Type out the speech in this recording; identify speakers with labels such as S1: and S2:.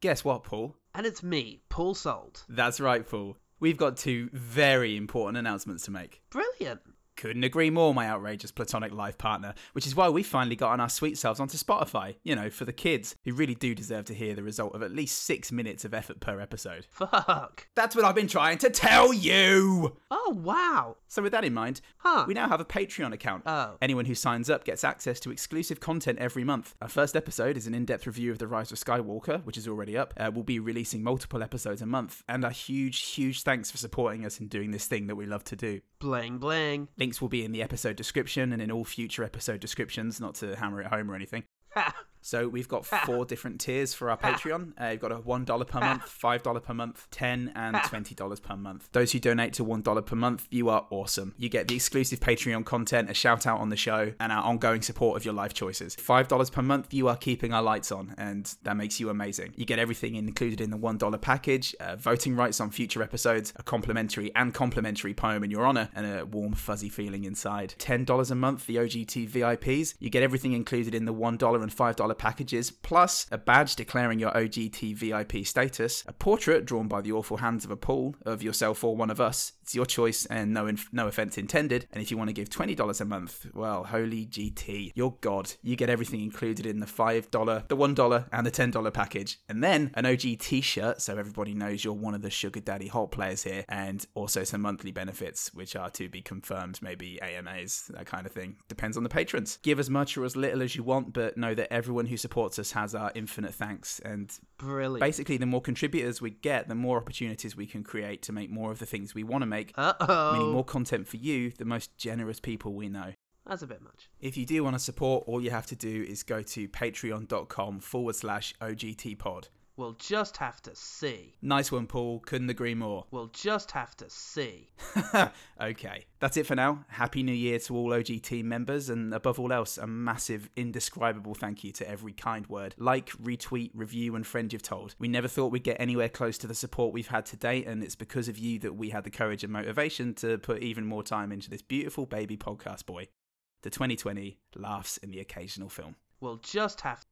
S1: Guess what, Paul?
S2: And it's me, Paul Salt.
S1: That's right, Paul. We've got two very important announcements to make.
S2: Brilliant.
S1: Couldn't agree more, my outrageous platonic life partner, which is why we finally got on our sweet selves onto Spotify, you know, for the kids, who really do deserve to hear the result of at least six minutes of effort per episode.
S2: Fuck.
S1: That's what I've been trying to tell you!
S2: Oh, wow.
S1: So, with that in mind,
S2: Huh.
S1: we now have a Patreon account.
S2: Oh.
S1: Anyone who signs up gets access to exclusive content every month. Our first episode is an in depth review of The Rise of Skywalker, which is already up. Uh, we'll be releasing multiple episodes a month. And a huge, huge thanks for supporting us in doing this thing that we love to do.
S2: Bling, bling.
S1: Links will be in the episode description and in all future episode descriptions, not to hammer it home or anything. So we've got four different tiers for our Patreon. Uh, you've got a one dollar per month, five dollar per month, ten and twenty dollars per month. Those who donate to one dollar per month, you are awesome. You get the exclusive Patreon content, a shout out on the show, and our ongoing support of your life choices. Five dollars per month, you are keeping our lights on, and that makes you amazing. You get everything included in the one dollar package: uh, voting rights on future episodes, a complimentary and complimentary poem in your honor, and a warm fuzzy feeling inside. Ten dollars a month, the OGT VIPs. You get everything included in the one dollar and five dollar packages, plus a badge declaring your OGT VIP status, a portrait drawn by the awful hands of a Paul of yourself or one of us. It's your choice, and no inf- no offense intended. And if you want to give twenty dollars a month, well, holy GT, you're God. You get everything included in the five dollar, the one dollar, and the ten dollar package, and then an OG T-shirt, so everybody knows you're one of the sugar daddy hot players here, and also some monthly benefits, which are to be confirmed, maybe AMAs, that kind of thing. Depends on the patrons. Give as much or as little as you want, but know that everyone who supports us has our infinite thanks. And
S2: Brilliant.
S1: basically, the more contributors we get, the more opportunities we can create to make more of the things we want to make.
S2: Uh
S1: Meaning more content for you, the most generous people we know.
S2: That's a bit much.
S1: If you do want to support, all you have to do is go to patreon.com forward slash OGT pod.
S2: We'll just have to see.
S1: Nice one, Paul. Couldn't agree more.
S2: We'll just have to see.
S1: okay, that's it for now. Happy New Year to all OG team members, and above all else, a massive, indescribable thank you to every kind word, like, retweet, review, and friend you've told. We never thought we'd get anywhere close to the support we've had to date, and it's because of you that we had the courage and motivation to put even more time into this beautiful baby podcast boy. The 2020 laughs in the occasional film.
S2: We'll just have